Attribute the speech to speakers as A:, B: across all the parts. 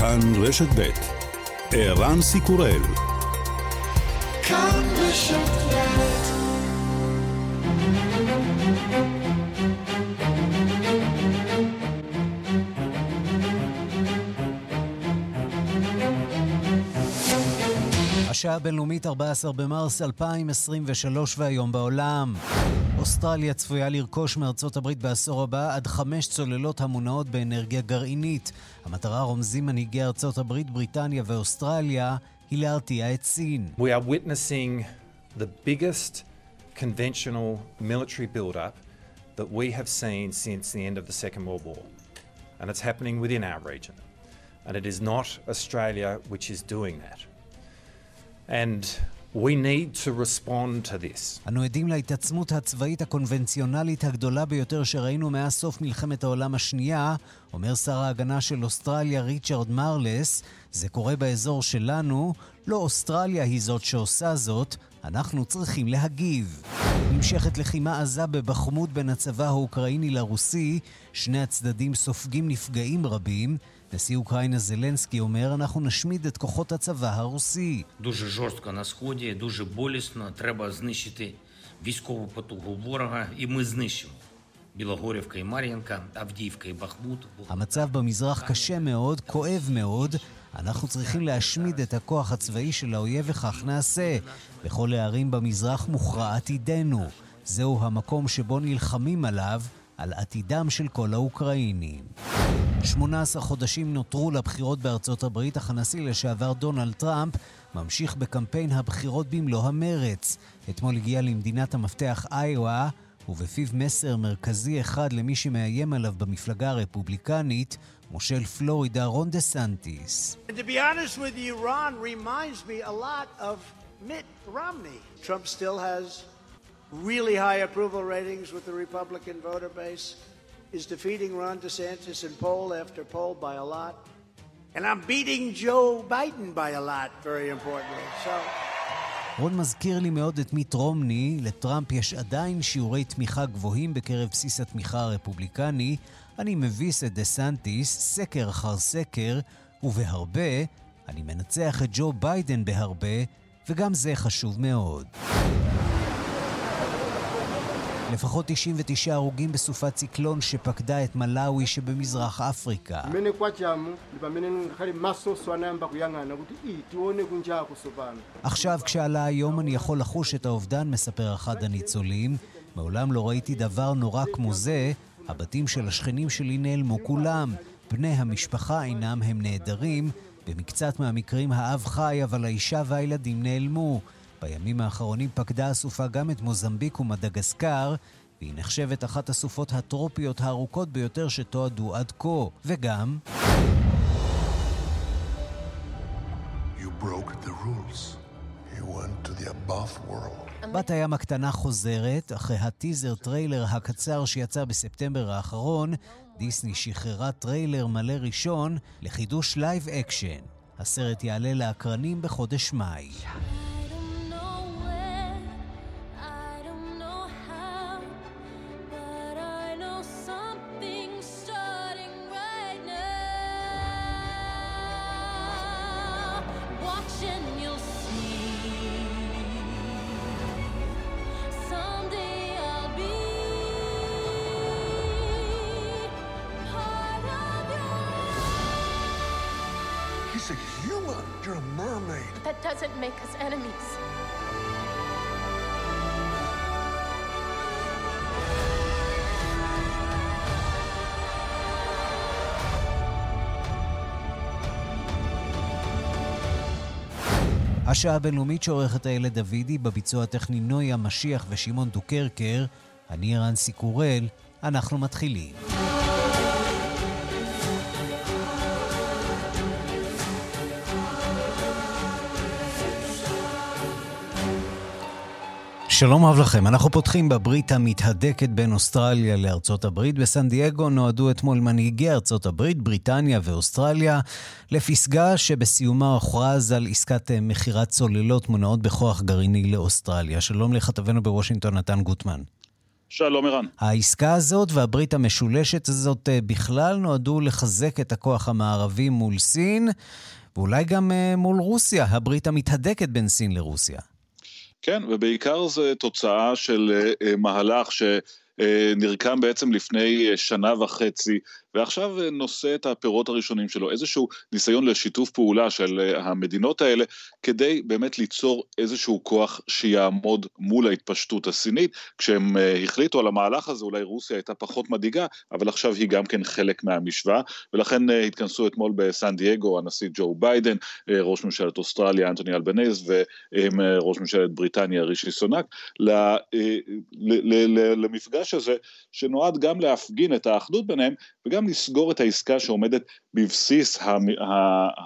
A: כאן רשת ב' ערן סיקורל כאן רשת השעה הבינלאומית 14 במרס 2023 והיום בעולם. אוסטרליה צפויה לרכוש מארצות הברית בעשור הבא עד חמש צוללות המונעות באנרגיה גרעינית. המטרה, רומזים מנהיגי ארצות הברית, בריטניה ואוסטרליה, היא להרתיע את סין. We are witnessing the biggest conventional military build-up that we have seen since the end of the Second World War. And it's happening within our region. And it is not Australia which is doing that. And We need to respond to this. אנו עדים להתעצמות הצבאית הקונבנציונלית הגדולה ביותר שראינו מאז סוף מלחמת העולם השנייה, אומר שר ההגנה של אוסטרליה ריצ'רד מרלס, זה קורה באזור שלנו, לא אוסטרליה היא זאת שעושה זאת, אנחנו צריכים להגיב. נמשכת לחימה עזה בבחמות בין הצבא האוקראיני לרוסי, שני הצדדים סופגים נפגעים רבים. נשיא אוקראינה זלנסקי אומר, אנחנו נשמיד את כוחות הצבא הרוסי.
B: військову потугу ворога, і ми знищимо. בילוגורבקה, מריאנקה, אבדיבקה, בחמוט.
A: המצב במזרח קשה מאוד, כואב מאוד. אנחנו צריכים להשמיד את הכוח הצבאי של האויב וכך נעשה. בכל הערים במזרח מוכרע עתידנו. זהו המקום שבו נלחמים עליו, על עתידם של כל האוקראינים. 18 חודשים נותרו לבחירות בארצות הברית, אך הנשיא לשעבר דונלד טראמפ ממשיך בקמפיין הבחירות במלוא המרץ. אתמול הגיע למדינת המפתח איואה, ובפיו מסר מרכזי אחד למי שמאיים עליו במפלגה הרפובליקנית, מושל פלורידה רון דה סנטיס. Trump still has really high approval ratings with the Republican voter base. is defeating Ron DeSantis in poll after poll by a lot. And I'm beating Joe Biden by a lot, very importantly. So... רון מזכיר לי מאוד את מיט רומני, לטראמפ יש עדיין שיעורי תמיכה גבוהים בקרב בסיס התמיכה הרפובליקני. אני מביס את דה סנטיס, סקר אחר סקר, ובהרבה, אני מנצח את ג'ו ביידן בהרבה, וגם זה חשוב מאוד. לפחות 99 הרוגים בסופת ציקלון שפקדה את מלאווי שבמזרח אפריקה. עכשיו כשעלה היום אני יכול לחוש את האובדן, מספר אחד הניצולים. מעולם לא ראיתי דבר נורא כמו זה. הבתים של השכנים שלי נעלמו כולם. בני המשפחה אינם הם נעדרים. במקצת מהמקרים האב חי, אבל האישה והילדים נעלמו. בימים האחרונים פקדה הסופה גם את מוזמביק ומדגסקר, והיא נחשבת אחת הסופות הטרופיות הארוכות ביותר שתועדו עד כה, וגם... בת הים הקטנה חוזרת, אחרי ה teaser trailer הקצר שיצא בספטמבר האחרון, דיסני שחררה טריילר מלא ראשון לחידוש live action. הסרט יעלה לאקרנים בחודש מאי. השעה הבינלאומית שעורכת הילד דוידי, בביצוע הטכני נויה משיח ושמעון דוקרקר, אני ערן סיקורל, אנחנו מתחילים. שלום רב לכם, אנחנו פותחים בברית המתהדקת בין אוסטרליה לארצות הברית. בסן דייגו נועדו אתמול מנהיגי ארצות הברית, בריטניה ואוסטרליה לפסגה שבסיומה הוכרז על עסקת אה, מכירת צוללות מונעות בכוח גרעיני לאוסטרליה. שלום לכתבנו בוושינגטון, נתן גוטמן.
C: שלום ערן.
D: העסקה הזאת והברית המשולשת הזאת אה, בכלל נועדו לחזק את הכוח המערבי מול סין, ואולי גם אה, מול רוסיה, הברית המתהדקת בין סין לרוסיה.
C: כן, ובעיקר זה תוצאה של אה, מהלך ש... נרקם בעצם לפני שנה וחצי ועכשיו אה, נושא את הפירות הראשונים שלו, איזשהו ניסיון לשיתוף פעולה של אה, המדינות האלה, כדי באמת ליצור איזשהו כוח שיעמוד מול ההתפשטות הסינית. כשהם אה, החליטו על המהלך הזה, אולי רוסיה הייתה פחות מדאיגה, אבל עכשיו היא גם כן חלק מהמשוואה, ולכן התכנסו אתמול בסן דייגו הנשיא ג'ו ביידן, ראש ממשלת אוסטרליה אנטוני אלבנז וראש ממשלת בריטניה רישי סונאק, למפגש הזה, שנועד גם להפגין את האחדות ביניהם, וגם לסגור את העסקה שעומדת בבסיס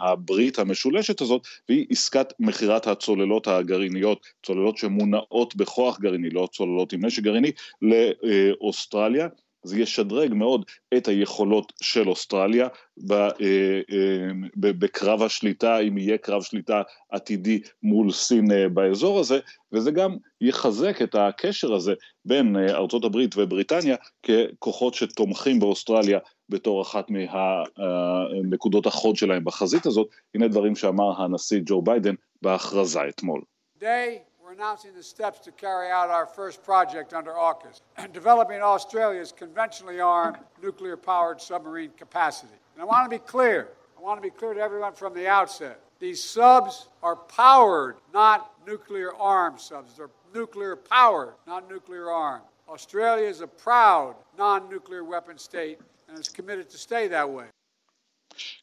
C: הברית המשולשת הזאת, והיא עסקת מכירת הצוללות הגרעיניות, צוללות שמונעות בכוח גרעיני, לא צוללות עם נשק גרעיני, לאוסטרליה. זה ישדרג מאוד את היכולות של אוסטרליה אה, אה, בקרב השליטה, אם יהיה קרב שליטה עתידי מול סין אה, באזור הזה, וזה גם יחזק את הקשר הזה בין ארצות הברית ובריטניה ככוחות שתומכים באוסטרליה בתור אחת מהנקודות החוד שלהם בחזית הזאת. הנה דברים שאמר הנשיא ג'ו ביידן בהכרזה אתמול.
E: Today, we're announcing the steps to carry out our first project under AUKUS, developing Australia's conventionally armed nuclear powered submarine capacity. And I want to be clear, I want to be clear to everyone from the outset. These subs are powered, not nuclear armed subs. They're nuclear powered, not nuclear armed. Australia is a proud non nuclear weapon state and is committed to stay that way.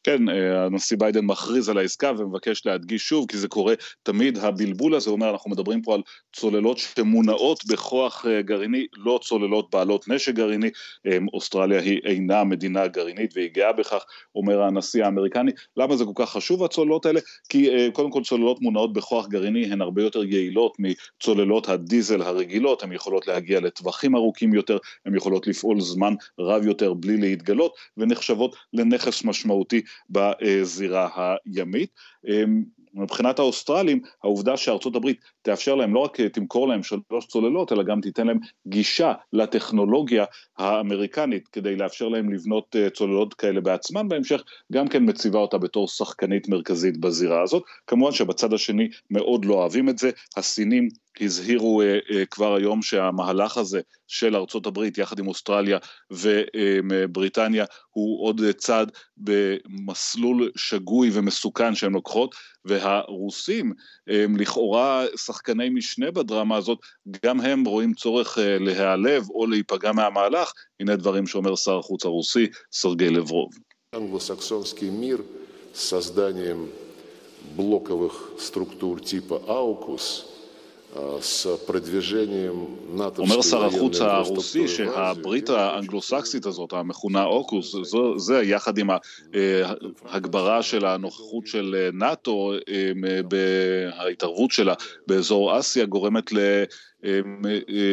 C: כן, אה, הנשיא ביידן מכריז על העסקה ומבקש להדגיש שוב, כי זה קורה תמיד, הבלבול הזה אומר, אנחנו מדברים פה על צוללות שמונעות בכוח אה, גרעיני, לא צוללות בעלות נשק גרעיני, אה, אוסטרליה היא אינה מדינה גרעינית והיא גאה בכך, אומר הנשיא האמריקני. למה זה כל כך חשוב הצוללות האלה? כי קודם כל צוללות מונעות בכוח גרעיני הן הרבה יותר יעילות מצוללות הדיזל הרגילות, הן יכולות להגיע לטווחים ארוכים יותר, הן יכולות לפעול זמן רב יותר בלי להתגלות, ונחשבות לנכס משמעותי בזירה הימית. אמ, מבחינת האוסטרלים, העובדה שארצות הברית תאפשר להם, לא רק תמכור להם שלוש צוללות, אלא גם תיתן להם גישה לטכנולוגיה האמריקנית כדי לאפשר להם לבנות אה, צוללות כאלה בעצמן בהמשך, גם כן מציבה אותה בתור שחקנית מרכזית בזירה הזאת. כמובן שבצד השני מאוד לא אוהבים את זה, הסינים הזהירו uh, uh, כבר היום שהמהלך הזה של ארצות הברית יחד עם אוסטרליה ובריטניה הוא עוד צעד במסלול שגוי ומסוכן שהן לוקחות והרוסים הם לכאורה שחקני משנה בדרמה הזאת, גם הם רואים צורך uh, להיעלב או להיפגע מהמהלך, הנה דברים שאומר שר החוץ הרוסי סרגי לברוב.
F: англосаксонский мир с созданием блоковых структур типа AUKUS –
C: אומר שר החוץ הרוסי שהברית האנגלוסקסית הזאת, המכונה אוקוס, זה יחד עם ההגברה של הנוכחות של נאט"ו, ההתערבות שלה באזור אסיה גורמת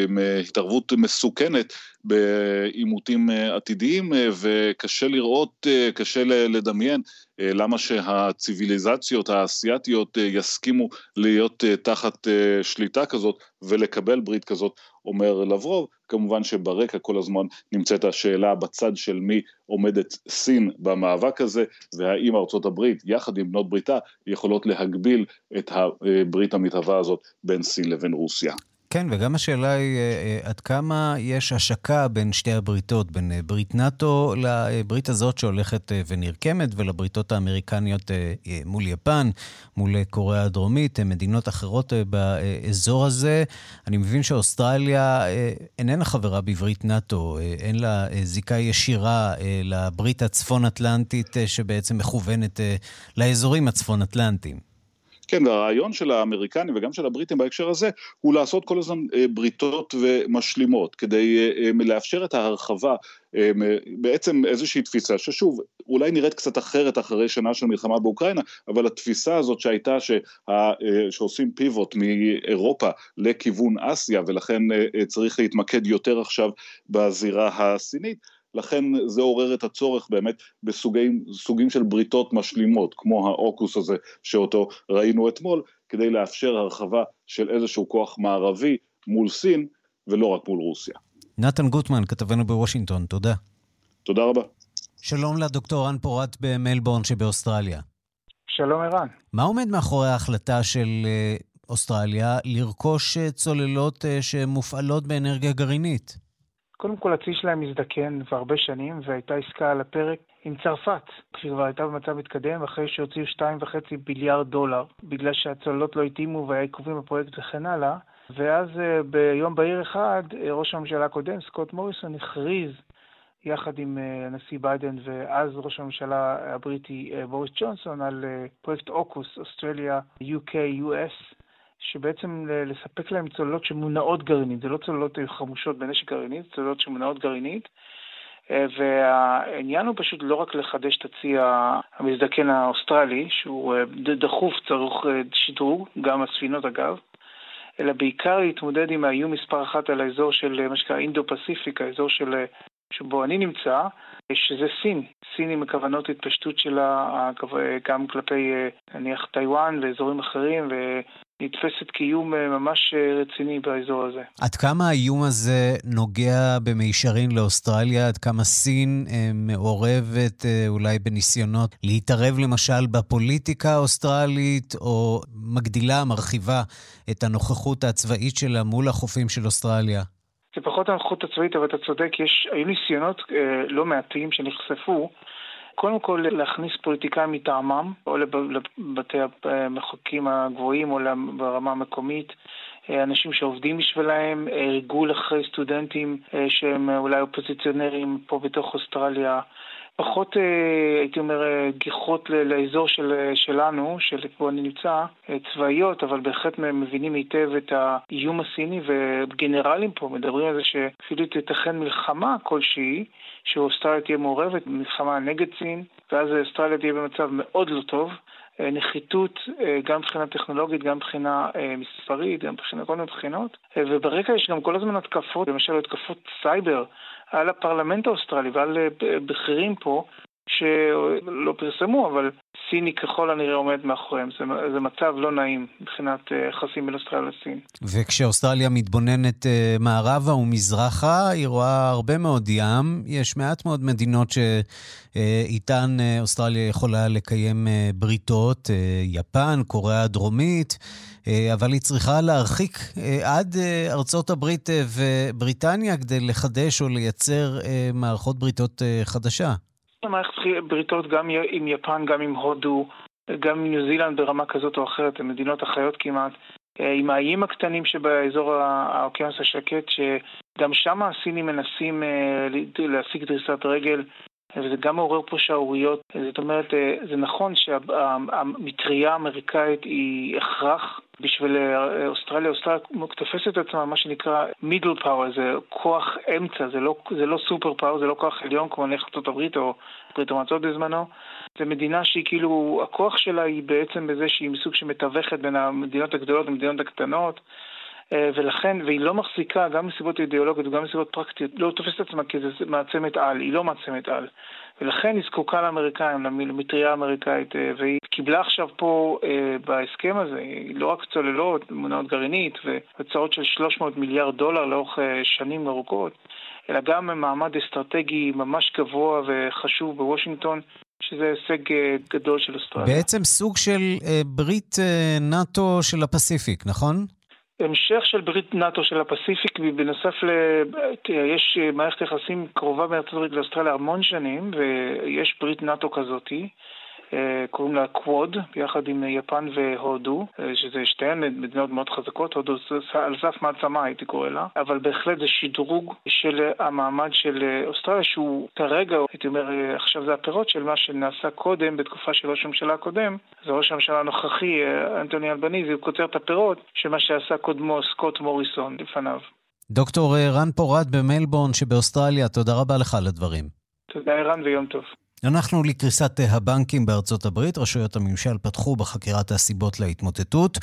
C: להתערבות מסוכנת בעימותים עתידיים וקשה לראות, קשה לדמיין אה, למה שהציוויליזציות האסייתיות אה, יסכימו להיות אה, תחת שליטה כזאת ולקבל ברית כזאת, אומר לברוב. כמובן שברקע כל הזמן נמצאת השאלה בצד של מי עומדת סין במאבק הזה, והאם ארצות הברית, יחד עם בנות בריתה, יכולות להגביל את הברית המתהווה הזאת בין סין לבין רוסיה.
D: כן, וגם השאלה היא אה, אה, עד כמה יש השקה בין שתי הבריתות, בין אה, ברית נאט"ו לברית הזאת שהולכת ונרקמת, ולבריתות האמריקניות מול יפן, מול קוריאה הדרומית, מדינות אחרות באזור הזה. אני מבין שאוסטרליה איננה חברה בברית נאט"ו, אין לה זיקה ישירה לברית הצפון-אטלנטית שבעצם מכוונת לאזורים הצפון-אטלנטיים.
C: כן, והרעיון של האמריקנים וגם של הבריטים בהקשר הזה, הוא לעשות כל הזמן אה, בריתות ומשלימות, כדי אה, אה, לאפשר את ההרחבה, בעצם איזושהי תפיסה, ששוב, אולי נראית קצת אחרת אחרי שנה של מלחמה באוקראינה, אבל התפיסה הזאת שהייתה שה, שעושים פיבוט מאירופה לכיוון אסיה, ולכן צריך להתמקד יותר עכשיו בזירה הסינית, לכן זה עורר את הצורך באמת בסוגים של בריתות משלימות, כמו האוקוס הזה שאותו ראינו אתמול, כדי לאפשר הרחבה של איזשהו כוח מערבי מול סין, ולא רק מול רוסיה.
D: נתן גוטמן, כתבנו בוושינגטון, תודה.
C: תודה רבה.
D: שלום לדוקטור רן פורט במלבורן שבאוסטרליה.
G: שלום ערן.
D: מה עומד מאחורי ההחלטה של אה, אוסטרליה לרכוש אה, צוללות אה, שמופעלות באנרגיה גרעינית?
G: קודם כל, הצי שלהם מזדקן כבר הרבה שנים, והייתה עסקה על הפרק עם צרפת, כשכבר הייתה במצב מתקדם, אחרי שהוציאו 2.5 ביליארד דולר, בגלל שהצוללות לא התאימו והיה עיכובים בפרויקט וכן הלאה. ואז ביום בהיר אחד, ראש הממשלה הקודם, סקוט מוריסון, הכריז יחד עם אה, הנשיא ביידן ואז ראש הממשלה הבריטי אה, בוריס ג'ונסון על אה, פרויקט אוקוס, אוסטרליה, UK-US, שבעצם לספק להם צוללות שמונעות גרעינית, זה לא צוללות חמושות בנשק גרעינית, זה צוללות שמונעות גרעינית. והעניין הוא פשוט לא רק לחדש את הצי המזדקן האוסטרלי, שהוא דחוף, צריך שדרוג, גם הספינות אגב, אלא בעיקר להתמודד עם האיום מספר אחת על האזור של מה שנקרא אינדו-פסיפיק, האזור של שבו אני נמצא, שזה סין. סין עם כוונות התפשטות שלה גם כלפי נניח טיוואן ואזורים אחרים, ונתפסת כאיום ממש רציני באזור הזה.
D: עד כמה האיום הזה נוגע במישרין לאוסטרליה? עד כמה סין אה, מעורבת אה, אולי בניסיונות להתערב למשל בפוליטיקה האוסטרלית, או מגדילה, מרחיבה את הנוכחות הצבאית שלה מול החופים של אוסטרליה?
G: זה פחות הנוכחות הצבאית, אבל אתה צודק, יש, היו ניסיונות אה, לא מעטים שנחשפו, קודם כל להכניס פוליטיקאים מטעמם, או לבתי המחוקקים הגבוהים, או ברמה המקומית, אה, אנשים שעובדים בשבילהם, אה, ריגול אחרי סטודנטים אה, שהם אולי אופוזיציונרים פה בתוך אוסטרליה. פחות, אה, הייתי אומר, אה, גיחות לאזור של, אה, שלנו, שבו אני נמצא, צבאיות, אבל בהחלט מבינים היטב את האיום הסיני, וגנרלים פה מדברים על זה שאפילו תתכן מלחמה כלשהי, שאוסטרליה תהיה מעורבת במלחמה נגד סין, ואז אוסטרליה תהיה במצב מאוד לא טוב. נחיתות גם מבחינה טכנולוגית, גם מבחינה מספרית, גם מבחינה כל מיני בחינות. וברקע יש גם כל הזמן התקפות, למשל התקפות סייבר על הפרלמנט האוסטרלי ועל אה, בכירים פה, שלא פרסמו, אבל סיני ככל הנראה עומד מאחוריהם. זה, זה מצב לא נעים מבחינת אה, יחסים בין אוסטרליה לסין.
D: וכשאוסטרליה מתבוננת אה, מערבה ומזרחה, היא רואה הרבה מאוד ים. יש מעט מאוד מדינות שאיתן אוסטרליה יכולה לקיים בריתות, יפן, קוריאה הדרומית. אה, אבל היא צריכה להרחיק אה, עד אה, ארצות הברית ובריטניה כדי לחדש או לייצר מערכות בריתות חדשה.
G: מערכת בריתות גם עם יפן, גם עם הודו, גם עם ניו זילנד ברמה כזאת או אחרת, הן מדינות אחיות כמעט. עם האיים הקטנים שבאזור האוקיינוס השקט, שגם שם הסינים מנסים להשיג דריסת רגל וזה גם מעורר פה שערוריות. זאת אומרת, אה, זה נכון שהמטריה האמריקאית היא הכרח בשביל אה, אוסטרליה. אוסטרליה תופסת את עצמה מה שנקרא מידל פאוור, זה כוח אמצע, זה לא, זה לא סופר פאוור, זה לא כוח עליון כמו נלך ארצות הברית או ברית המועצות בזמנו. זו מדינה שהיא כאילו, הכוח שלה היא בעצם בזה שהיא מסוג שמתווכת בין המדינות הגדולות למדינות הקטנות. אה, ולכן, והיא לא מחזיקה, גם מסיבות אידיאולוגיות וגם מסיבות פרקטיות, לא תופסת עצמה כאיזה מעצמת על, היא לא מעצמת על. ולכן היא זקוקה לאמריקאים, למטריה האמריקאית, אה, והיא קיבלה עכשיו פה אה, בהסכם הזה, לא רק צוללות, מונעות גרעינית והצעות של 300 מיליארד דולר לאורך שנים ארוכות, אלא גם מעמד אסטרטגי ממש גבוה וחשוב בוושינגטון, שזה הישג גדול של אוסטרליה.
D: בעצם סוג של ברית נאט"ו של הפסיפיק, נכון?
G: המשך של ברית נאט"ו של הפסיפיק, ובנוסף ל... יש מערכת יחסים קרובה בארצות הברית לאוסטרליה המון שנים, ויש ברית נאט"ו כזאתי. אה, קוראים לה קווד, ביחד עם יפן והודו, אה, שזה שתיהן מדינות מאוד חזקות, הודו על סף מעצמה הייתי קורא לה, אבל בהחלט זה שדרוג של המעמד של אה, אוסטרליה, שהוא כרגע, הייתי אומר, עכשיו זה הפירות של מה שנעשה קודם, בתקופה של ראש הממשלה הקודם, זה ראש הממשלה הנוכחי, אנטוני אלבניזי, הוא קוצר את הפירות של מה שעשה קודמו סקוט מוריסון לפניו.
D: דוקטור רן פורט במלבורן שבאוסטרליה, תודה רבה לך על הדברים.
G: תודה רן ויום טוב.
D: אנחנו לקריסת הבנקים בארצות הברית. רשויות הממשל פתחו בחקירת הסיבות להתמוטטות,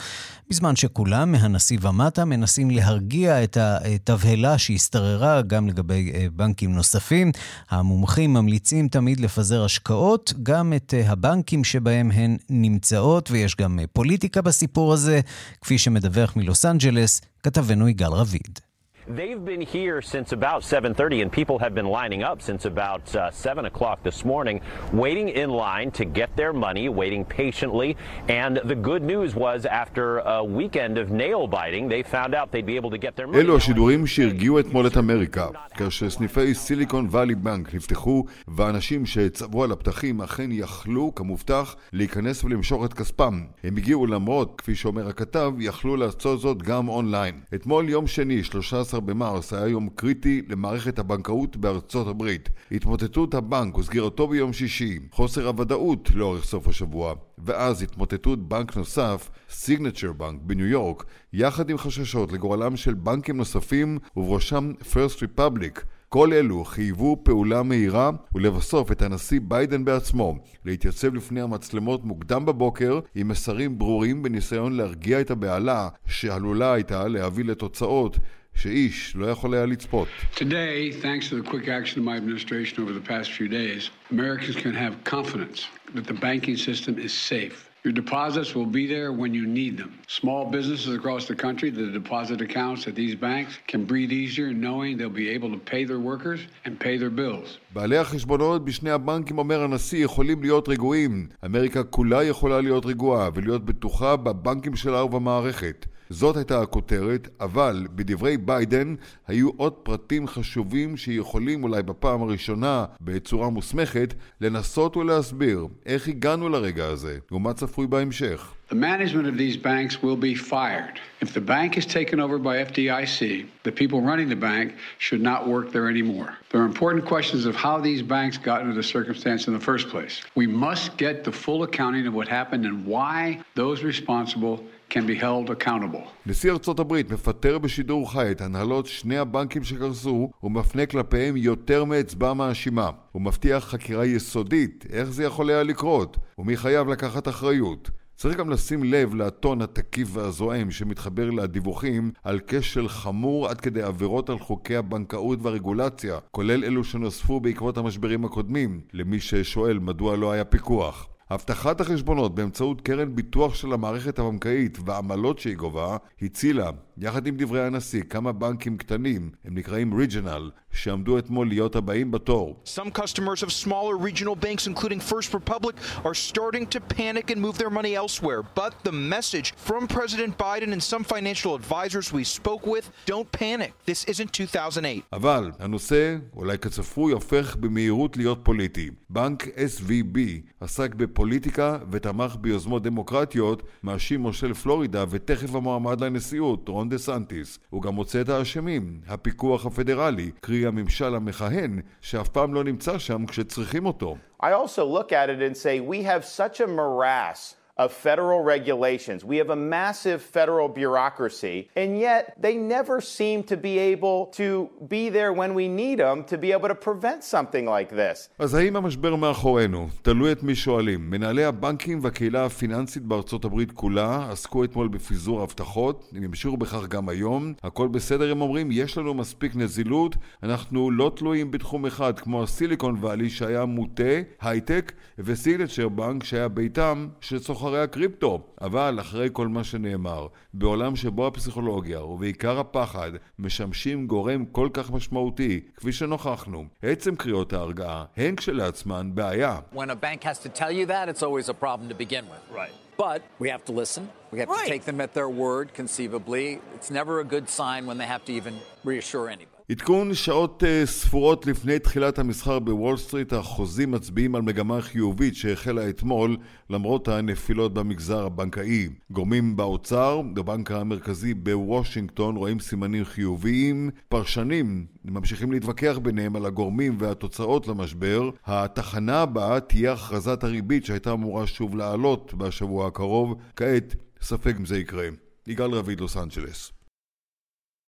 D: בזמן שכולם, מהנשיא ומטה, מנסים להרגיע את התבהלה שהשתררה גם לגבי אה, בנקים נוספים. המומחים ממליצים תמיד לפזר השקעות, גם את אה, הבנקים שבהם הן נמצאות, ויש גם אה, פוליטיקה בסיפור הזה, כפי שמדווח מלוס אנג'לס, כתבנו יגאל רביד.
H: They've been here since about 7.30 and people have been lining up since about uh, 7 o'clock this morning, waiting in line to get their money, waiting patiently. And the good news was after a weekend of nail biting, they found out they'd be able to get their money.
I: אלו השידורים שהרגיעו אתמול את אמריקה, כאשר סניפי Silicon Valley Bank נפתחו ואנשים שצברו על הפתחים אכן יכלו, כמובטח, להיכנס ולמשוך את כספם. הם הגיעו למרות, כפי שאומר הכתב, יכלו לעשות זאת גם אונליין. אתמול יום שני, 13 במרס, היה יום קריטי למערכת הבנקאות בארצות הברית. התמוטטות הבנק וסגירתו ביום שישי, חוסר הוודאות לאורך סוף השבוע, ואז התמוטטות בנק נוסף, סיגנצ'ר בנק בניו יורק, יחד עם חששות לגורלם של בנקים נוספים ובראשם First Republic. כל אלו חייבו פעולה מהירה ולבסוף את הנשיא ביידן בעצמו להתייצב לפני המצלמות מוקדם בבוקר עם מסרים ברורים בניסיון להרגיע את הבהלה שעלולה הייתה להביא לתוצאות שאיש לא יכול היה לצפות.
E: Today, thanks to the quick action of my administration over the past few days, Americans can have confidence that the banking system is safe. Your deposits will be there when you need them. Small businesses across the country, the deposit accounts at these banks can breathe easier knowing they'll be able to pay their workers and pay their bills.
I: בעלי החשבונות בשני הבנקים, אומר הנשיא, יכולים להיות רגועים. אמריקה כולה יכולה להיות רגועה ולהיות בטוחה בבנקים שלה ובמערכת. זאת הייתה הכותרת, אבל בדברי ביידן היו עוד פרטים חשובים שיכולים אולי בפעם הראשונה, בצורה מוסמכת, לנסות ולהסביר איך הגענו לרגע הזה, ומה צפוי בהמשך.
E: The management of these banks will be fired. If the bank is taken over by FDIC, the people running the bank should not work there anymore. There are important questions of how these banks got into the circumstance in the first place. We must get the full accounting of what happened and why those responsible can be held accountable.
I: נשיא ארצות הברית מפטר בשידור חי את הנהלות שני הבנקים שקרסו ומפנה כלפיהם יותר מאצבע מאשימה. הוא מבטיח חקירה יסודית, איך זה יכול היה לקרות, ומי חייב לקחת אחריות. צריך גם לשים לב לטון התקיף והזועם שמתחבר לדיווחים על כשל חמור עד כדי עבירות על חוקי הבנקאות והרגולציה, כולל אלו שנוספו בעקבות המשברים הקודמים, למי ששואל מדוע לא היה פיקוח. הבטחת החשבונות באמצעות קרן ביטוח של המערכת הבנקאית והעמלות שהיא גובה הצילה, יחד עם דברי הנשיא, כמה בנקים קטנים, הם נקראים ריג'נל, שעמדו אתמול להיות הבאים בתור.
J: Some customers of smaller regional banks, including First Republic, are starting to panic and move their money elsewhere. But the message from President Biden and some financial advisors we spoke with don't panic. This isn't 2008.
I: אבל הנושא, אולי כצפוי, הופך במהירות להיות פוליטי. בנק SVB עסק בפוליטיקה ותמך ביוזמות דמוקרטיות, מאשים מושל פלורידה ותכף המועמד לנשיאות, רון דה סנטיס. הוא גם מוצא את האשמים, הפיקוח הפדרלי, קרי הממשל המכהן, שאף פעם לא נמצא שם כשצריכים אותו.
K: I also look at it and say we have such a morass of federal regulations. We have a massive federal bureaucracy, and yet they never seem to be able to be there when we need them to be able to prevent something like this.
I: אז האם המשבר מאחורינו? תלוי את מי שואלים. מנהלי הבנקים והקהילה הפיננסית בארצות הברית כולה עסקו אתמול בפיזור הבטחות, הם ימשיכו בכך גם היום. הכל בסדר, הם אומרים, יש לנו מספיק נזילות, אנחנו לא תלויים בתחום אחד כמו הסיליקון ואלי שהיה מוטה, הייטק, וסיגנצ'ר בנק שהיה ביתם של סוחרי הקריפטו. אבל אחרי כל מה שנאמר, בעולם שבו הפסיכולוגיה ובעיקר הפחד משמשים גורם כל כך משמעותי, כפי שנוכחנו, עצם קריאות ההרגעה הן כשלעצמן בעיה.
L: When a bank has to tell you that, it's always a problem to begin with.
J: Right.
L: But we have to listen. We have
J: Right.
L: to take them at their word, conceivably. It's never a good sign when they have to even reassure anybody.
I: עדכון שעות uh, ספורות לפני תחילת המסחר בוול סטריט, החוזים מצביעים על מגמה חיובית שהחלה אתמול למרות הנפילות במגזר הבנקאי. גורמים באוצר, בבנק המרכזי בוושינגטון, רואים סימנים חיוביים. פרשנים ממשיכים להתווכח ביניהם על הגורמים והתוצאות למשבר. התחנה הבאה תהיה הכרזת הריבית שהייתה אמורה שוב לעלות בשבוע הקרוב. כעת, ספק אם זה יקרה. יגאל רביד, לוס אנג'לס.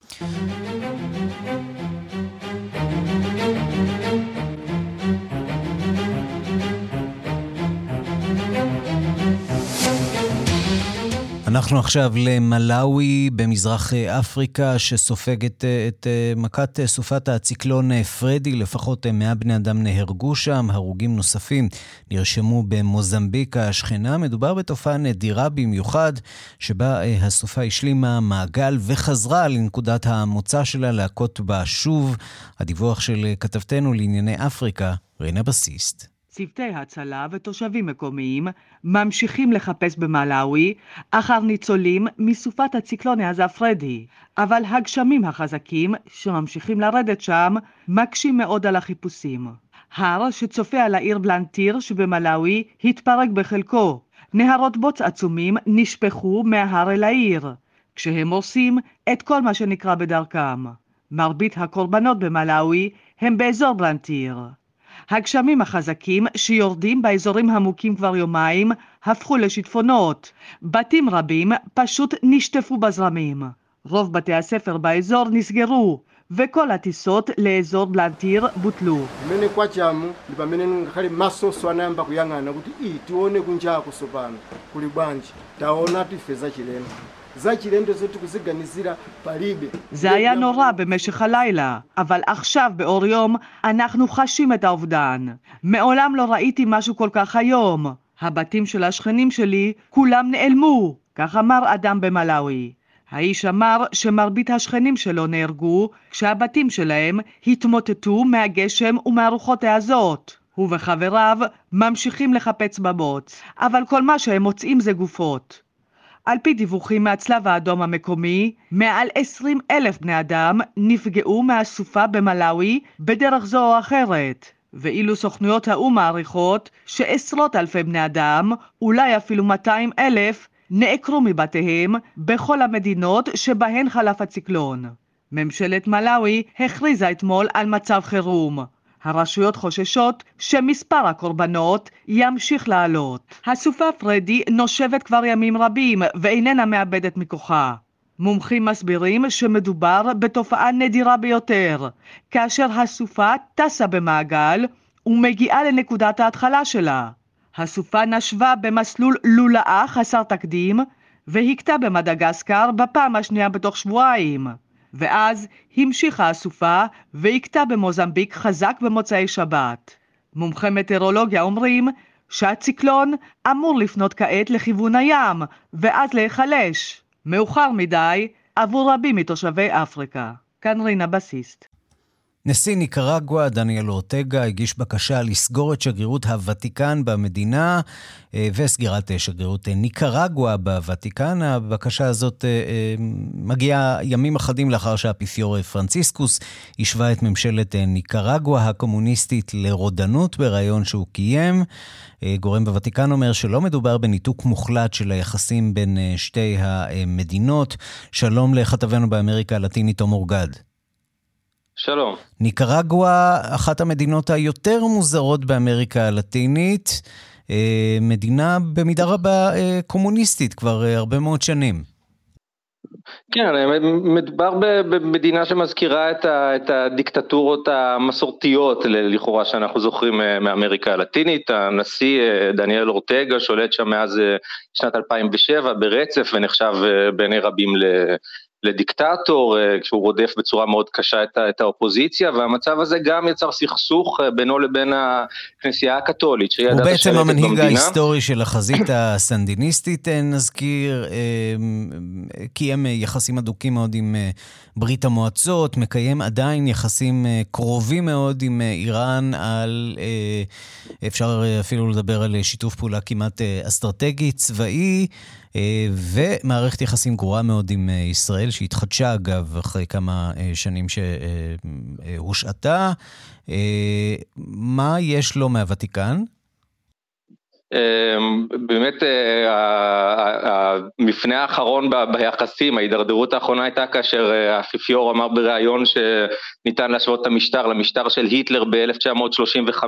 I: Thank you.
D: אנחנו עכשיו למלאווי במזרח אפריקה, שסופגת את מכת סופת הציקלון פרדי. לפחות 100 בני אדם נהרגו שם, הרוגים נוספים נרשמו במוזמביק השכנה. מדובר בתופעה נדירה במיוחד, שבה הסופה השלימה מעגל וחזרה לנקודת המוצא שלה להכות בה שוב. הדיווח של כתבתנו לענייני אפריקה, רינה בסיסט.
M: צוותי הצלה ותושבים מקומיים ממשיכים לחפש במלאווי אחר ניצולים מסופת הציקלוני הזפרדי, אבל הגשמים החזקים שממשיכים לרדת שם מקשים מאוד על החיפושים. הר שצופה על העיר בלנטיר שבמלאווי התפרק בחלקו. נהרות בוץ עצומים נשפכו מההר אל העיר, כשהם עושים את כל מה שנקרא בדרכם. מרבית הקורבנות במלאווי הם באזור בלנטיר. הגשמים החזקים שיורדים באזורים המוכים כבר יומיים הפכו לשיטפונות. בתים רבים פשוט נשטפו בזרמים. רוב בתי הספר באזור נסגרו, וכל הטיסות לאזור בלנטיר בוטלו. זה היה נורא במשך הלילה, אבל עכשיו באור יום אנחנו חשים את האובדן. מעולם לא ראיתי משהו כל כך היום. הבתים של השכנים שלי כולם נעלמו, כך אמר אדם במלאווי. האיש אמר שמרבית השכנים שלו נהרגו כשהבתים שלהם התמוטטו מהגשם ומהרוחות העזות. הוא וחבריו ממשיכים לחפץ בבוץ, אבל כל מה שהם מוצאים זה גופות. על פי דיווחים מהצלב האדום המקומי, מעל 20 אלף בני אדם נפגעו מהסופה במלאווי בדרך זו או אחרת. ואילו סוכנויות האו"ם מעריכות שעשרות אלפי בני אדם, אולי אפילו 200 אלף, נעקרו מבתיהם בכל המדינות שבהן חלף הציקלון. ממשלת מלאווי הכריזה אתמול על מצב חירום. הרשויות חוששות שמספר הקורבנות ימשיך לעלות. הסופה פרדי נושבת כבר ימים רבים ואיננה מאבדת מכוחה. מומחים מסבירים שמדובר בתופעה נדירה ביותר, כאשר הסופה טסה במעגל ומגיעה לנקודת ההתחלה שלה. הסופה נשבה במסלול לולאה חסר תקדים והכתה במדגסקר בפעם השנייה בתוך שבועיים. ואז המשיכה הסופה והכתה במוזמביק חזק במוצאי שבת. מומחי מטאורולוגיה אומרים שהציקלון אמור לפנות כעת לכיוון הים, ואז להיחלש. מאוחר מדי עבור רבים מתושבי אפריקה. כאן רינה בסיסט.
D: נשיא ניקרגואה, דניאל אורטגה, הגיש בקשה לסגור את שגרירות הוותיקן במדינה אה, וסגירת אה, שגרירות אה, ניקרגואה בוותיקן. הבקשה הזאת מגיעה ימים אחדים לאחר שהאפיפיור פרנציסקוס השווה את ממשלת ניקרגואה הקומוניסטית לרודנות בריאיון שהוא קיים. גורם בוותיקן אומר שלא מדובר בניתוק מוחלט של היחסים בין שתי המדינות. שלום לכתבנו באמריקה הלטינית תומר גד.
N: שלום.
D: ניקרגואה, אחת המדינות היותר מוזרות באמריקה הלטינית, אה, מדינה במידה רבה אה, קומוניסטית כבר אה, הרבה מאוד שנים.
N: כן, מדובר במדינה שמזכירה את, ה, את הדיקטטורות המסורתיות לכאורה שאנחנו זוכרים מאמריקה הלטינית. הנשיא דניאל אורטגה שולט שם מאז שנת 2007 ברצף ונחשב בעיני רבים לדיקטטור, אה, כשהוא רודף בצורה מאוד קשה את, את האופוזיציה, והמצב הזה גם יצר סכסוך אה, בינו לבין הכנסייה הקתולית,
D: שהיא הוא בעצם המנהיג ההיסטורי של החזית הסנדיניסטית, אה, נזכיר, קיים יחסים הדוקים מאוד עם ברית המועצות, מקיים עדיין יחסים קרובים מאוד עם איראן על, אפשר אפילו לדבר על שיתוף פעולה כמעט אסטרטגי, צבאי. אה, ומערכת יחסים גרועה מאוד עם אה, ישראל, שהתחדשה אגב אחרי כמה אה, שנים שהושעתה. מה יש לו מהוותיקן?
N: באמת המפנה האחרון ביחסים, ההידרדרות האחרונה הייתה כאשר האפיפיור אמר בריאיון שניתן להשוות את המשטר למשטר של היטלר ב-1935.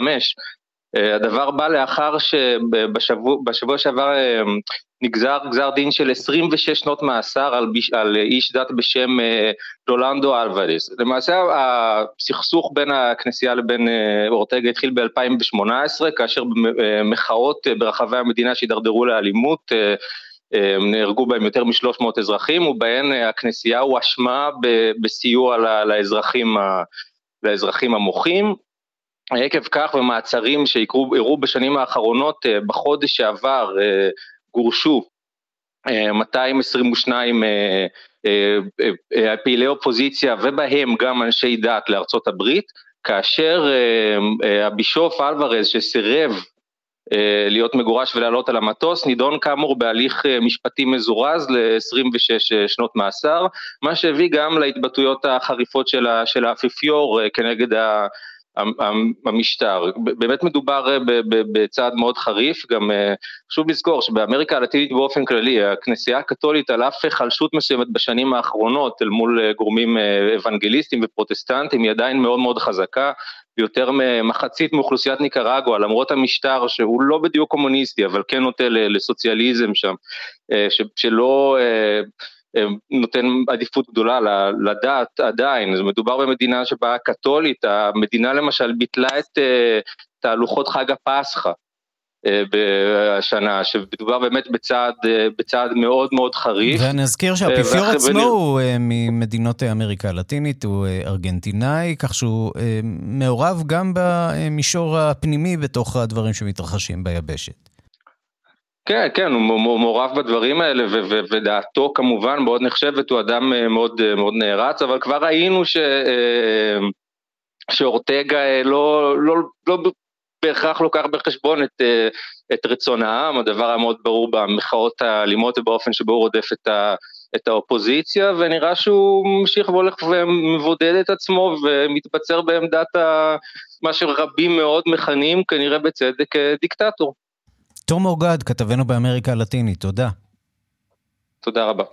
N: הדבר בא לאחר שבשבוע שעבר נגזר גזר דין של 26 שנות מאסר על, על איש דת בשם אה, רולנדו אלוורס. למעשה הסכסוך בין הכנסייה לבין אה, אורטגה התחיל ב-2018 כאשר מחאות אה, ברחבי המדינה שהידרדרו לאלימות נהרגו בהם יותר מ-300 אזרחים, ובהן הכנסייה הואשמה בסיוע לאזרחים, לאזרחים המוחים. עקב כך ומעצרים שאירעו בשנים האחרונות, בחודש שעבר גורשו 222 פעילי אופוזיציה ובהם גם אנשי דת לארצות הברית, כאשר הבישוף אלוורז שסירב להיות מגורש ולעלות על המטוס, נידון כאמור בהליך משפטי מזורז ל-26 שנות מאסר, מה שהביא גם להתבטאויות החריפות של האפיפיור כנגד המשטר. באמת מדובר בצעד מאוד חריף, גם חשוב לזכור שבאמריקה הלטינית באופן כללי, הכנסייה הקתולית על אף חלשות מסוימת בשנים האחרונות אל מול גורמים אוונגליסטים ופרוטסטנטים, היא עדיין מאוד מאוד חזקה, יותר ממחצית מאוכלוסיית ניקרגואה, למרות המשטר שהוא לא בדיוק קומוניסטי, אבל כן נוטה לסוציאליזם שם, שלא נותן עדיפות גדולה לדת עדיין, מדובר במדינה שבה הקתולית, המדינה למשל ביטלה את תהלוכות חג הפסחא בשנה, שמדובר באמת בצעד, בצעד מאוד מאוד חריף.
D: ונזכיר שהאפיפיור עצמו הוא ממדינות אמריקה הלטינית, הוא ארגנטינאי, כך שהוא מעורב גם במישור הפנימי בתוך הדברים שמתרחשים ביבשת.
N: כן, כן, הוא מעורב בדברים האלה, ודעתו כמובן מאוד נחשבת, הוא אדם מאוד, מאוד נערץ, אבל כבר ראינו ש, שאורטגה לא, לא, לא בהכרח לוקח בחשבון את, את רצון העם, הדבר המאוד ברור במחאות האלימות ובאופן שבו הוא רודף את, ה, את האופוזיציה, ונראה שהוא ממשיך והולך ומבודד את עצמו ומתבצר בעמדת ה, מה שרבים מאוד מכנים כנראה בצדק דיקטטור.
D: תום אורגד, כתבנו באמריקה הלטינית, תודה.
N: תודה רבה.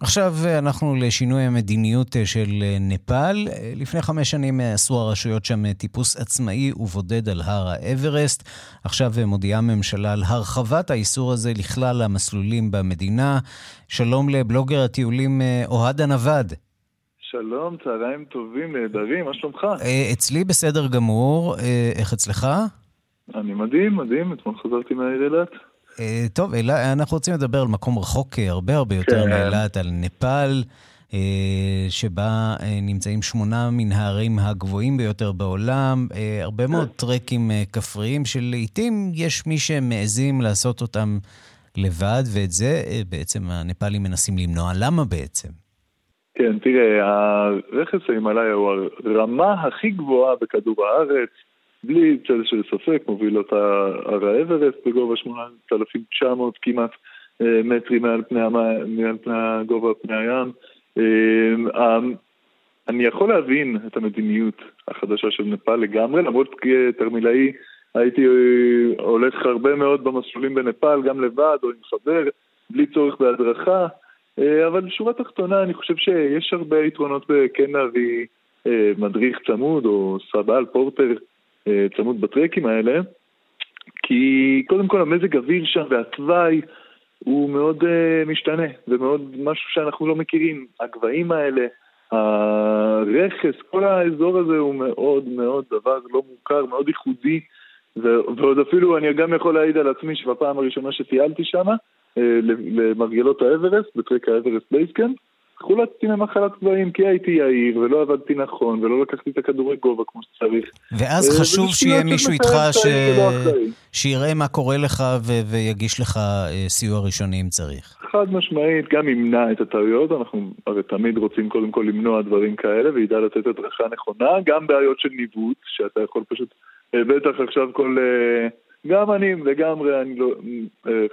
D: עכשיו אנחנו לשינוי המדיניות של נפאל. לפני חמש שנים עשו הרשויות שם טיפוס עצמאי ובודד על הר האברסט. עכשיו מודיעה הממשלה על הרחבת האיסור הזה לכלל המסלולים במדינה. שלום לבלוגר הטיולים אוהד הנווד.
O: שלום, צהריים טובים, נהדרים, מה שלומך?
D: אצלי בסדר גמור, איך אצלך?
O: אני מדהים, מדהים, אתמול חזרתי מהעיר אילת.
D: טוב, אנחנו רוצים לדבר על מקום רחוק הרבה הרבה יותר כן. מאילת, על נפאל, שבה נמצאים שמונה מן הערים הגבוהים ביותר בעולם, הרבה מאוד טרקים כפריים שלעיתים יש מי שמעזים לעשות אותם לבד, ואת זה בעצם הנפאלים מנסים למנוע. למה בעצם?
O: כן, תראה, הרכס ההימאליה הוא הרמה הכי גבוהה בכדור הארץ. בלי צל של ספק, מוביל אותה הר האברסט בגובה 8,900 כמעט מטרים מעל פני, המים, מעל פני גובה פני הים. אני יכול להבין את המדיניות החדשה של נפאל לגמרי, למרות כתרמילאי הייתי הולך הרבה מאוד במסלולים בנפאל, גם לבד או עם חבר, בלי צורך בהדרכה, אבל בשורה תחתונה אני חושב שיש הרבה יתרונות בכן להביא מדריך צמוד או סבל, פורטר, צמוד בטרקים האלה, כי קודם כל המזג אוויר שם והתוואי הוא מאוד uh, משתנה, ומאוד משהו שאנחנו לא מכירים. הגבהים האלה, הרכס, כל האזור הזה הוא מאוד מאוד דבר לא מוכר, מאוד ייחודי, ועוד אפילו אני גם יכול להעיד על עצמי שבפעם הראשונה שטיילתי שם, אה, למרגלות האברסט, בטרק האברסט base camp, חולצתי ממחלת גבהים כי הייתי צעיר ולא עבדתי נכון ולא לקחתי את הכדורי גובה כמו שצריך.
D: ואז אה, חשוב שיהיה מישהו איתך ש... שיראה מה קורה לך ו... ויגיש לך אה, סיוע ראשוני אם צריך.
O: חד משמעית, גם ימנע את הטעויות, אנחנו הרי תמיד רוצים קודם כל למנוע דברים כאלה וידע לתת הדרכה נכונה, גם בעיות של ניווט, שאתה יכול פשוט, אה, בטח עכשיו כל... גם אני לגמרי, אני לא,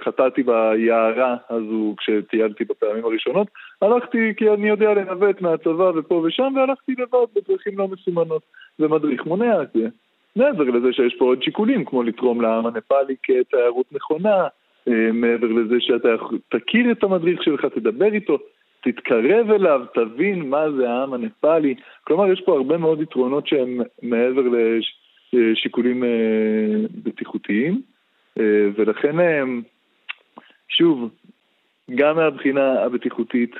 O: חטאתי ביערה הזו כשטיילתי בפעמים הראשונות. הלכתי כי אני יודע לנווט מהצבא ופה ושם, והלכתי לבד בדרכים לא מסומנות. ומדריך מונע את זה. מעבר לזה שיש פה עוד שיקולים, כמו לתרום לעם הנפאלי כתיירות נכונה, מעבר לזה שאתה תכיר את המדריך שלך, תדבר איתו, תתקרב אליו, תבין מה זה העם הנפאלי. כלומר, יש פה הרבה מאוד יתרונות שהם מעבר לש... שיקולים אה, בטיחותיים, אה, ולכן, אה, שוב, גם מהבחינה הבטיחותית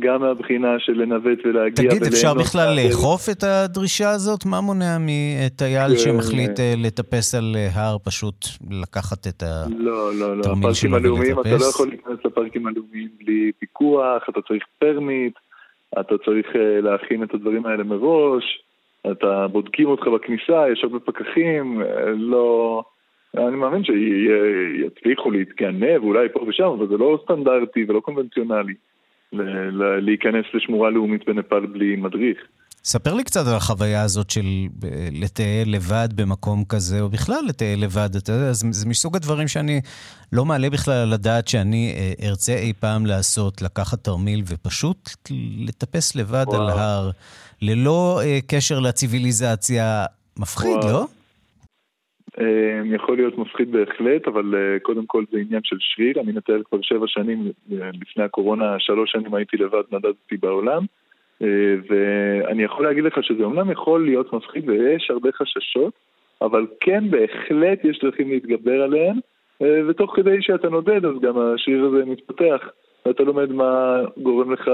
O: גם מהבחינה של לנווט ולהגיע...
D: תגיד, אפשר בכלל לאכוף את הדרישה הזאת? מה מונע מטייל כן. שמחליט אה, לטפס על אה, הר, פשוט לקחת את התרמיל
O: לא, לא, לא. הפארקים הלאומיים, אתה לא יכול להיכנס לפארקים הלאומיים בלי פיקוח, אתה צריך פרמיט, אתה צריך אה, להכין את הדברים האלה מראש, אתה בודקים אותך בכניסה, יש הרבה פקחים, לא... אני מאמין שיצליחו להתגנב אולי פה ושם, אבל זה לא סטנדרטי ולא קונבנציונלי. להיכנס לשמורה לאומית בנפאל בלי מדריך.
D: ספר לי קצת על החוויה הזאת של אה, לטייל לבד במקום כזה, או בכלל לטייל לבד. אתה יודע, זה, זה מסוג הדברים שאני לא מעלה בכלל על הדעת שאני אה, ארצה אי פעם לעשות, לקחת תרמיל ופשוט לטפס לבד וואו. על הר, ללא אה, קשר לציוויליזציה. מפחיד, וואו. לא?
O: אמ, יכול להיות מפחיד בהחלט, אבל אה, קודם כל זה עניין של שריר. אני מטייל כבר שבע שנים, אה, לפני הקורונה, שלוש שנים הייתי לבד, נדדתי בעולם. אה, ואני יכול להגיד לך שזה אומנם יכול להיות מפחיד ויש הרבה חששות, אבל כן, בהחלט יש דרכים להתגבר עליהן, ותוך כדי שאתה נודד, אז גם השריר הזה מתפתח, ואתה לומד מה גורם לך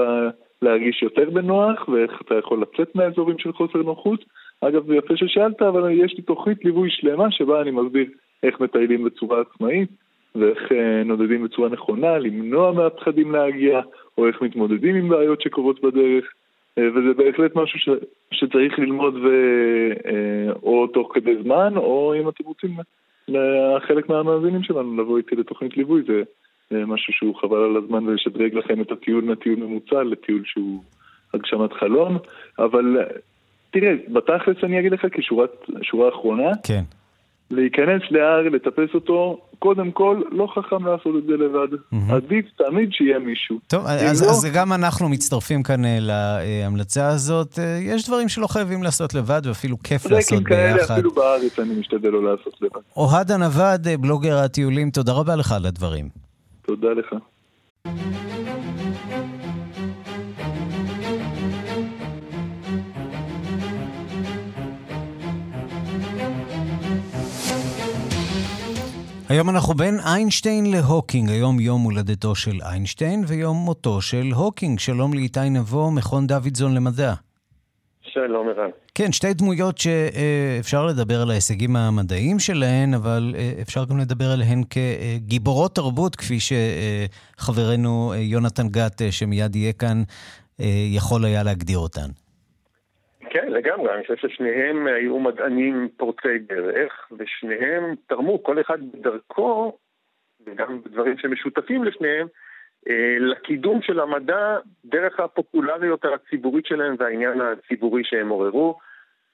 O: להרגיש יותר בנוח, ואיך אתה יכול לצאת מהאזורים של חוסר נוחות. אגב, זה יפה ששאלת, אבל יש לי תוכנית ליווי שלמה שבה אני מסביר איך מטיילים בצורה עצמאית ואיך אה, נודדים בצורה נכונה, למנוע מהפחדים להגיע, או איך מתמודדים עם בעיות שקורות בדרך. אה, וזה בהחלט משהו ש, שצריך ללמוד ו, אה, או תוך כדי זמן, או אם אתם רוצים, לחלק מהמאזינים שלנו לבוא איתי לתוכנית ליווי, זה משהו שהוא חבל על הזמן ולשדרג לכם את הטיול מהטיול ממוצע לטיול שהוא הגשמת חלום, אבל תראה, בתכלס אני אגיד לך כשורה אחרונה,
D: כן.
O: להיכנס להר, לטפס אותו, קודם כל, לא חכם לעשות את זה לבד. Mm-hmm. עדיף תמיד שיהיה מישהו.
D: טוב, אז, לא... אז גם אנחנו מצטרפים כאן אה, להמלצה הזאת. אה, יש דברים שלא חייבים לעשות לבד, ואפילו כיף לעשות
O: כאלה, ביחד. אפילו בארץ אני משתדל לא לעשות לבד.
D: אוהד הנווד, אה, בלוגר הטיולים, תודה רבה לך על הדברים.
O: תודה לך.
D: היום אנחנו בין איינשטיין להוקינג. היום יום הולדתו של איינשטיין ויום מותו של הוקינג. שלום לאיתי נבו, מכון דוידזון למדע.
P: שלום, ערן.
D: כן, שתי דמויות שאפשר לדבר על ההישגים המדעיים שלהן, אבל אה, אפשר גם לדבר עליהן כגיבורות תרבות, כפי שחברנו יונתן גת, שמיד יהיה כאן, יכול היה להגדיר אותן.
P: לגמרי, אני חושב ששניהם היו מדענים פורצי דרך, ושניהם תרמו, כל אחד בדרכו, וגם דברים שמשותפים לשניהם, אה, לקידום של המדע דרך הפופולריות הציבורית שלהם והעניין הציבורי שהם עוררו.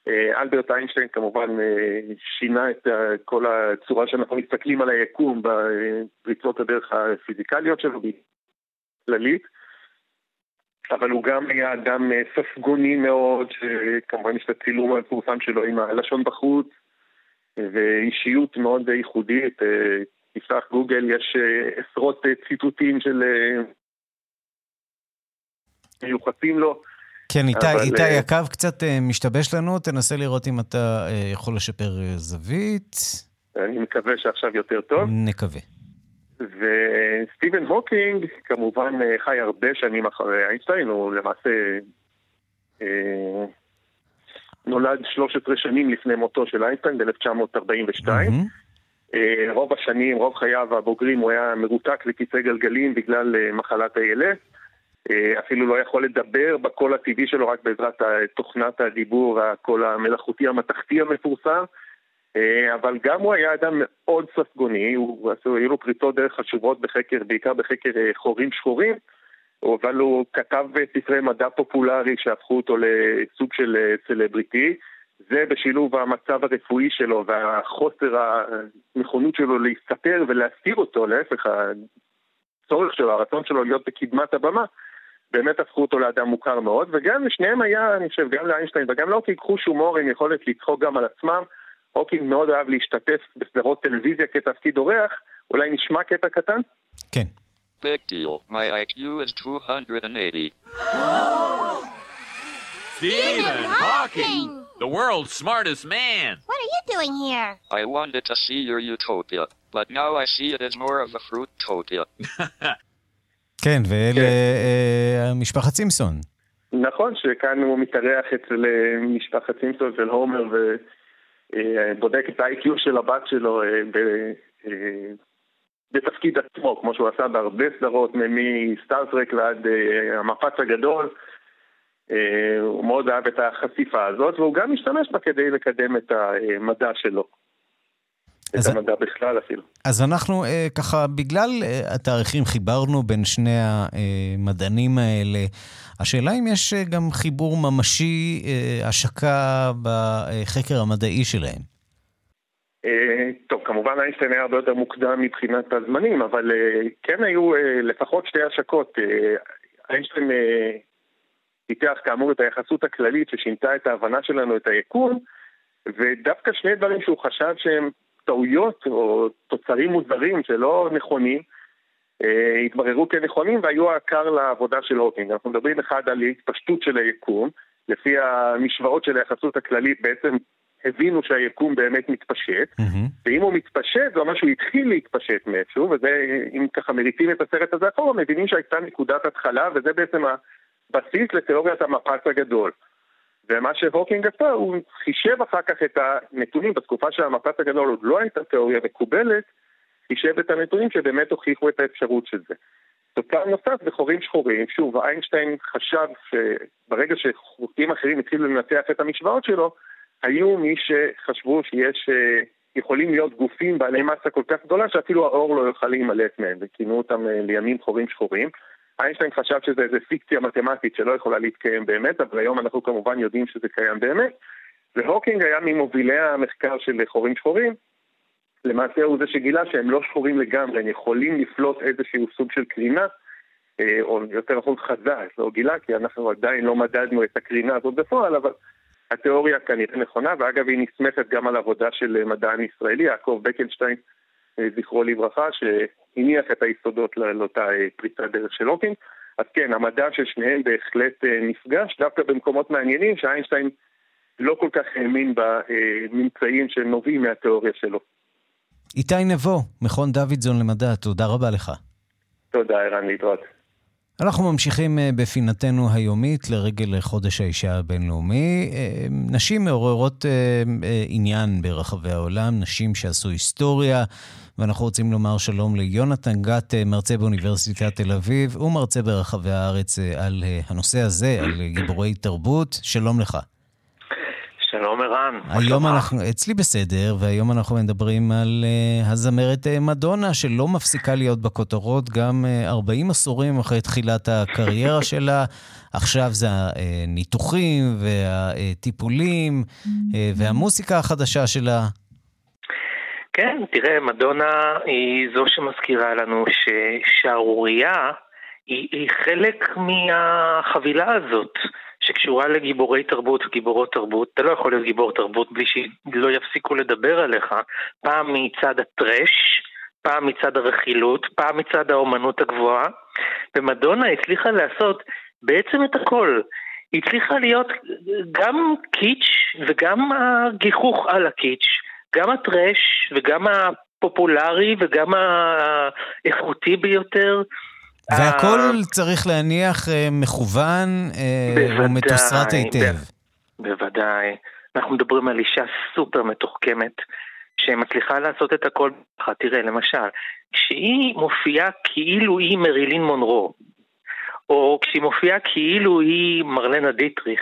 P: אה, אלברט איינשטיין כמובן אה, שינה את כל הצורה שאנחנו מסתכלים על היקום בפריצות הדרך הפיזיקליות שלו, בכללית. אבל הוא גם היה אדם אה, ספגוני מאוד, שכמובן יש את הצילום המפורסם שלו עם הלשון בחוץ, ואישיות מאוד ייחודית. אה, תפתח גוגל, יש אה, עשרות ציטוטים של מיוחסים לו.
D: כן, איתי, אבל... איתי, הקו קצת משתבש לנו, תנסה לראות אם אתה יכול לשפר זווית.
P: אני מקווה שעכשיו יותר טוב.
D: נקווה.
P: וסטיבן הוקינג כמובן אה, חי הרבה שנים אחרי איינשטיין, הוא למעשה אה, נולד 13 שנים לפני מותו של איינשטיין ב-1942. Mm-hmm. אה, רוב השנים, רוב חייו הבוגרים הוא היה מרותק לכיסא גלגלים בגלל אה, מחלת ALS. אה, אפילו לא יכול לדבר בקול הטבעי שלו רק בעזרת תוכנת הדיבור והקול המלאכותי המתכתי המפורסם. אה, אבל גם הוא היה אדם מאוד ספגוני, היו לו פריצות דרך חשובות בחקר, בעיקר בחקר אה, חורים שחורים, אבל הוא כתב ספרי מדע פופולרי שהפכו אותו לסוג של אה, סלבריטי. זה בשילוב המצב הרפואי שלו והחוסר הנכונות שלו להסתתר ולהסתיר אותו, להפך, הצורך שלו, הרצון שלו להיות בקדמת הבמה, באמת הפכו אותו לאדם מוכר מאוד, וגם לשניהם היה, אני חושב, גם לאיינשטיין וגם לאוקי, קחו שומור עם יכולת לצחוק גם על עצמם. הוקינג מאוד אהב להשתתף בסדרות טלוויזיה כתפקיד אורח, אולי נשמע קטע קטן?
D: כן.
Q: Big deal. My IQ is 280.
R: Stephen Hawking! The world's smartest man!
S: What are you doing here?
Q: I wanted to see your utopia, but now I see it as more of a fruitopia.
D: כן, ואלה כן. משפחת סימפסון.
P: נכון, שכאן הוא מתארח אצל משפחת סימפסון של הומר ובודק את ה-IQ של הבת שלו בתפקיד עצמו, כמו שהוא עשה בהרבה סדרות, מסטארטרק ועד המפץ הגדול. הוא מאוד אהב את החשיפה הזאת, והוא גם משתמש בה כדי לקדם את המדע שלו. את המדע בכלל אפילו.
D: אז אנחנו אה, ככה, בגלל אה, התאריכים חיברנו בין שני המדענים האלה. השאלה אם יש אה, גם חיבור ממשי, אה, השקה בחקר המדעי שלהם.
P: אה, טוב, כמובן איינשטיין היה הרבה יותר מוקדם מבחינת הזמנים, אבל כן היו לפחות שתי השקות. איינשטיין פיתח כאמור את היחסות הכללית ששינתה את ההבנה שלנו את היקום, ודווקא שני דברים שהוא חשב שהם טעויות או תוצרים מוזרים שלא נכונים, התבררו כנכונים והיו העקר לעבודה של הוקינג. אנחנו מדברים אחד על התפשטות של היקום, לפי המשוואות של היחסות הכללית בעצם הבינו שהיקום באמת מתפשט, mm-hmm. ואם הוא מתפשט זה אומר שהוא התחיל להתפשט מאיפשהו, וזה, אם ככה מריצים את הסרט הזה אחורה, מבינים שהייתה נקודת התחלה, וזה בעצם הבסיס לתיאוריית המפץ הגדול. ומה שהוקינג עשה, הוא חישב אחר כך את הנתונים, בתקופה שהמפץ הגדול עוד לא הייתה תיאוריה מקובלת, חישב את הנתונים שבאמת הוכיחו את האפשרות של זה. תוצר נוסף בחורים שחורים, שוב, איינשטיין חשב שברגע שחוקים אחרים התחילו לנתח את המשוואות שלו, היו מי שחשבו שיש, אה, יכולים להיות גופים בעלי מסה כל כך גדולה שאפילו האור לא יוכל להימלט מהם, וכינו אותם אה, לימים חורים שחורים. איינשטיין חשב שזה איזה פיקציה מתמטית שלא יכולה להתקיים באמת, אבל היום אנחנו כמובן יודעים שזה קיים באמת. והוקינג היה ממובילי המחקר של חורים שחורים, למעשה הוא זה שגילה שהם לא שחורים לגמרי, הם יכולים לפלוט איזשהו סוג של קרינה, אה, או יותר נכון חזה, לא גילה, כי אנחנו עדיין לא מדדנו את הקרינה הזאת בפועל, אבל התיאוריה כנראה נכונה, ואגב היא נסמכת גם על עבודה של מדען ישראלי, יעקב בקנשטיין, אה, זכרו לברכה, שהניח את היסודות לאותה אה, פריצת דרך של הוקינג. אז כן, המדע של שניהם בהחלט נפגש, דווקא במקומות מעניינים שאיינשטיין לא כל כך האמין בממצאים שנובעים מהתיאוריה שלו.
D: איתי נבו, מכון דוידזון למדע, תודה רבה לך.
P: תודה, ערן, להתראות.
D: אנחנו ממשיכים אה, בפינתנו היומית לרגל חודש האישה הבינלאומי. אה, נשים מעוררות אה, עניין ברחבי העולם, נשים שעשו היסטוריה, ואנחנו רוצים לומר שלום ליונתן גת, מרצה באוניברסיטת תל אביב ומרצה ברחבי הארץ על הנושא הזה, על גיבורי תרבות. שלום לך.
S: ערן.
D: היום אנחנו, אצלי בסדר, והיום אנחנו מדברים על uh, הזמרת uh, מדונה, שלא מפסיקה להיות בכותרות גם uh, אה, 40 עשורים אחרי תחילת הקריירה שלה. עכשיו זה הניתוחים והטיפולים והמוסיקה החדשה שלה.
S: כן, תראה, מדונה היא זו שמזכירה לנו ששערורייה היא, היא חלק מהחבילה הזאת. שקשורה לגיבורי תרבות וגיבורות תרבות. אתה לא יכול להיות גיבור תרבות בלי שלא יפסיקו לדבר עליך, פעם מצד הטרש, פעם מצד הרכילות, פעם מצד האומנות הגבוהה, ומדונה הצליחה לעשות בעצם את הכל. היא הצליחה להיות גם קיץ' וגם הגיחוך על הקיץ', גם הטרש וגם הפופולרי וגם האיכותי ביותר.
D: והכל צריך להניח אה, מכוון אה, ומתוסרט היטב.
S: בוודאי. אנחנו מדברים על אישה סופר מתוחכמת, שמצליחה לעשות את הכל. תראה, למשל, כשהיא מופיעה כאילו היא מרילין מונרו, או כשהיא מופיעה כאילו היא מרלנה דיטריך,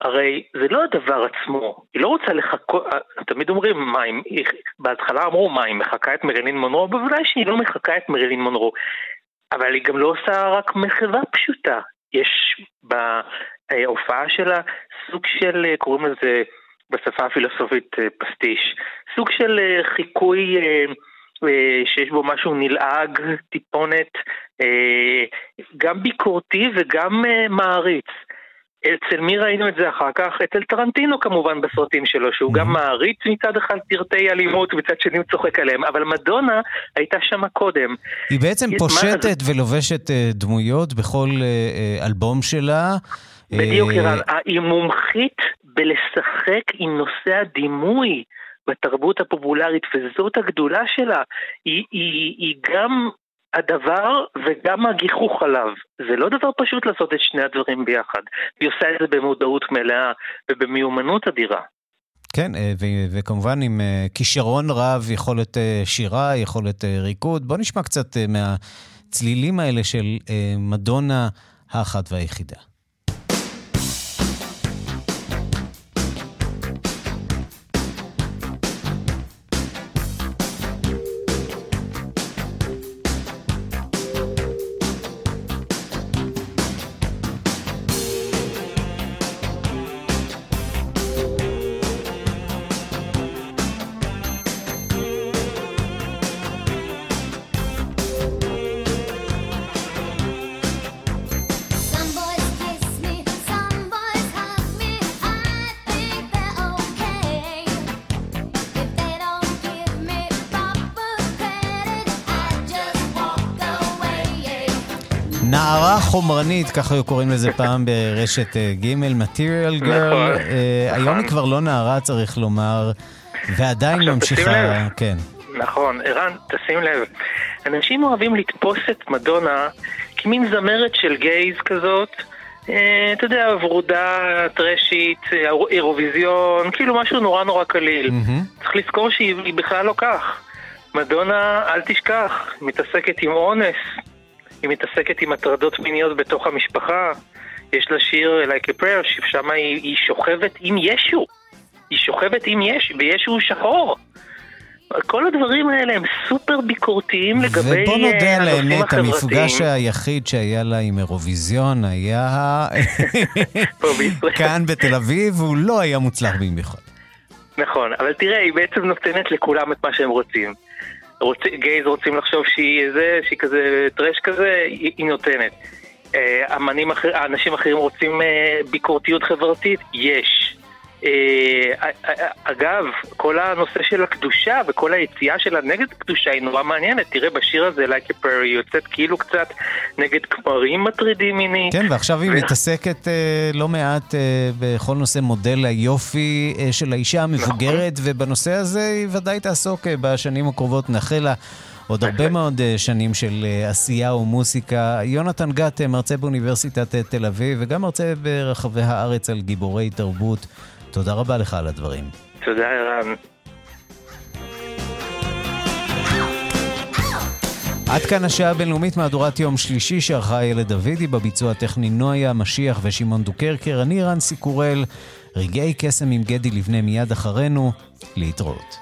S: הרי זה לא הדבר עצמו, היא לא רוצה לחכות, אה, תמיד אומרים מה, היא, בהתחלה אמרו מה, היא מחקה את מרילין מונרו? בוודאי שהיא לא מחקה את מרילין מונרו. אבל היא גם לא עושה רק מחווה פשוטה. יש בהופעה שלה סוג של, קוראים לזה בשפה הפילוסופית אה, פסטיש, סוג של אה, חיקוי אה, שיש בו משהו נלעג, טיפונת, גם ביקורתי וגם מעריץ. אצל מי ראינו את זה אחר כך? אצל טרנטינו כמובן בסרטים שלו, שהוא גם מעריץ מצד אחד פרטי אלימות, מצד שני הוא צוחק עליהם, אבל מדונה הייתה שם קודם.
D: היא בעצם פושטת ולובשת אה, דמויות בכל אה, אה, אלבום שלה.
S: בדיוק, ערן. היא מומחית בלשחק עם נושא הדימוי. בתרבות הפופולרית, וזאת הגדולה שלה. היא, היא, היא גם הדבר וגם הגיחוך עליו. זה לא דבר פשוט לעשות את שני הדברים ביחד. היא עושה את זה במודעות מלאה ובמיומנות אדירה.
D: כן, אה, ו- וכמובן עם אה, כישרון רב, יכולת אה, שירה, יכולת ריקוד. בוא נשמע קצת מהצלילים האלה של מדונה האחת והיחידה. נערה חומרנית, ככה היו קוראים לזה פעם ברשת אה, ג', Material Girl. נכון, אה, היום היא נכון. כבר לא נערה, צריך לומר, ועדיין ממשיכה, כן.
S: נכון, ערן, תשים לב. אנשים אוהבים לתפוס את מדונה כמין זמרת של גייז כזאת. אה, אתה יודע, ורודה, טרשית, אירוויזיון, כאילו משהו נורא נורא קליל. צריך לזכור שהיא בכלל לא כך. מדונה, אל תשכח, מתעסקת עם אונס, היא מתעסקת עם הטרדות מיניות בתוך המשפחה. יש לה שיר Like a Prayer, ששם היא, היא שוכבת עם ישו. היא שוכבת עם ישו, וישו הוא שחור. כל הדברים האלה הם סופר ביקורתיים לגבי הנושאים
D: החברתיים. ובוא נודה על האמת, המפגש היחיד שהיה לה עם אירוויזיון היה כאן בתל אביב, והוא לא היה מוצלח במיוחד.
S: נכון, אבל תראה, היא בעצם נותנת לכולם את מה שהם רוצים. רוצ... גייז רוצים לחשוב שהיא זה, שהיא כזה טרש כזה, היא, היא נותנת. אה, אמנים אחר, האנשים אחרים רוצים אה, ביקורתיות חברתית? יש. אה, אגב, כל הנושא של הקדושה וכל היציאה שלה נגד הקדושה היא נורא מעניינת. תראה, בשיר הזה, Like a Prayer, היא יוצאת כאילו קצת נגד כמרים מטרידים מינית.
D: כן, ועכשיו היא מתעסקת לא מעט בכל נושא מודל היופי של האישה המבוגרת, נכון. ובנושא הזה היא ודאי תעסוק בשנים הקרובות. נאחל לה עוד הרבה מאוד שנים של עשייה ומוסיקה. יונתן גת, מרצה באוניברסיטת תל אביב, וגם מרצה ברחבי הארץ על גיבורי תרבות. תודה רבה לך על הדברים.
S: תודה, ערן.
D: עד כאן השעה הבינלאומית מהדורת יום שלישי שערכה איילת דוידי בביצוע הטכני נויה משיח ושמעון דוקרקר. אני רנסי קורל, רגעי קסם עם גדי לבנה מיד אחרינו, להתראות.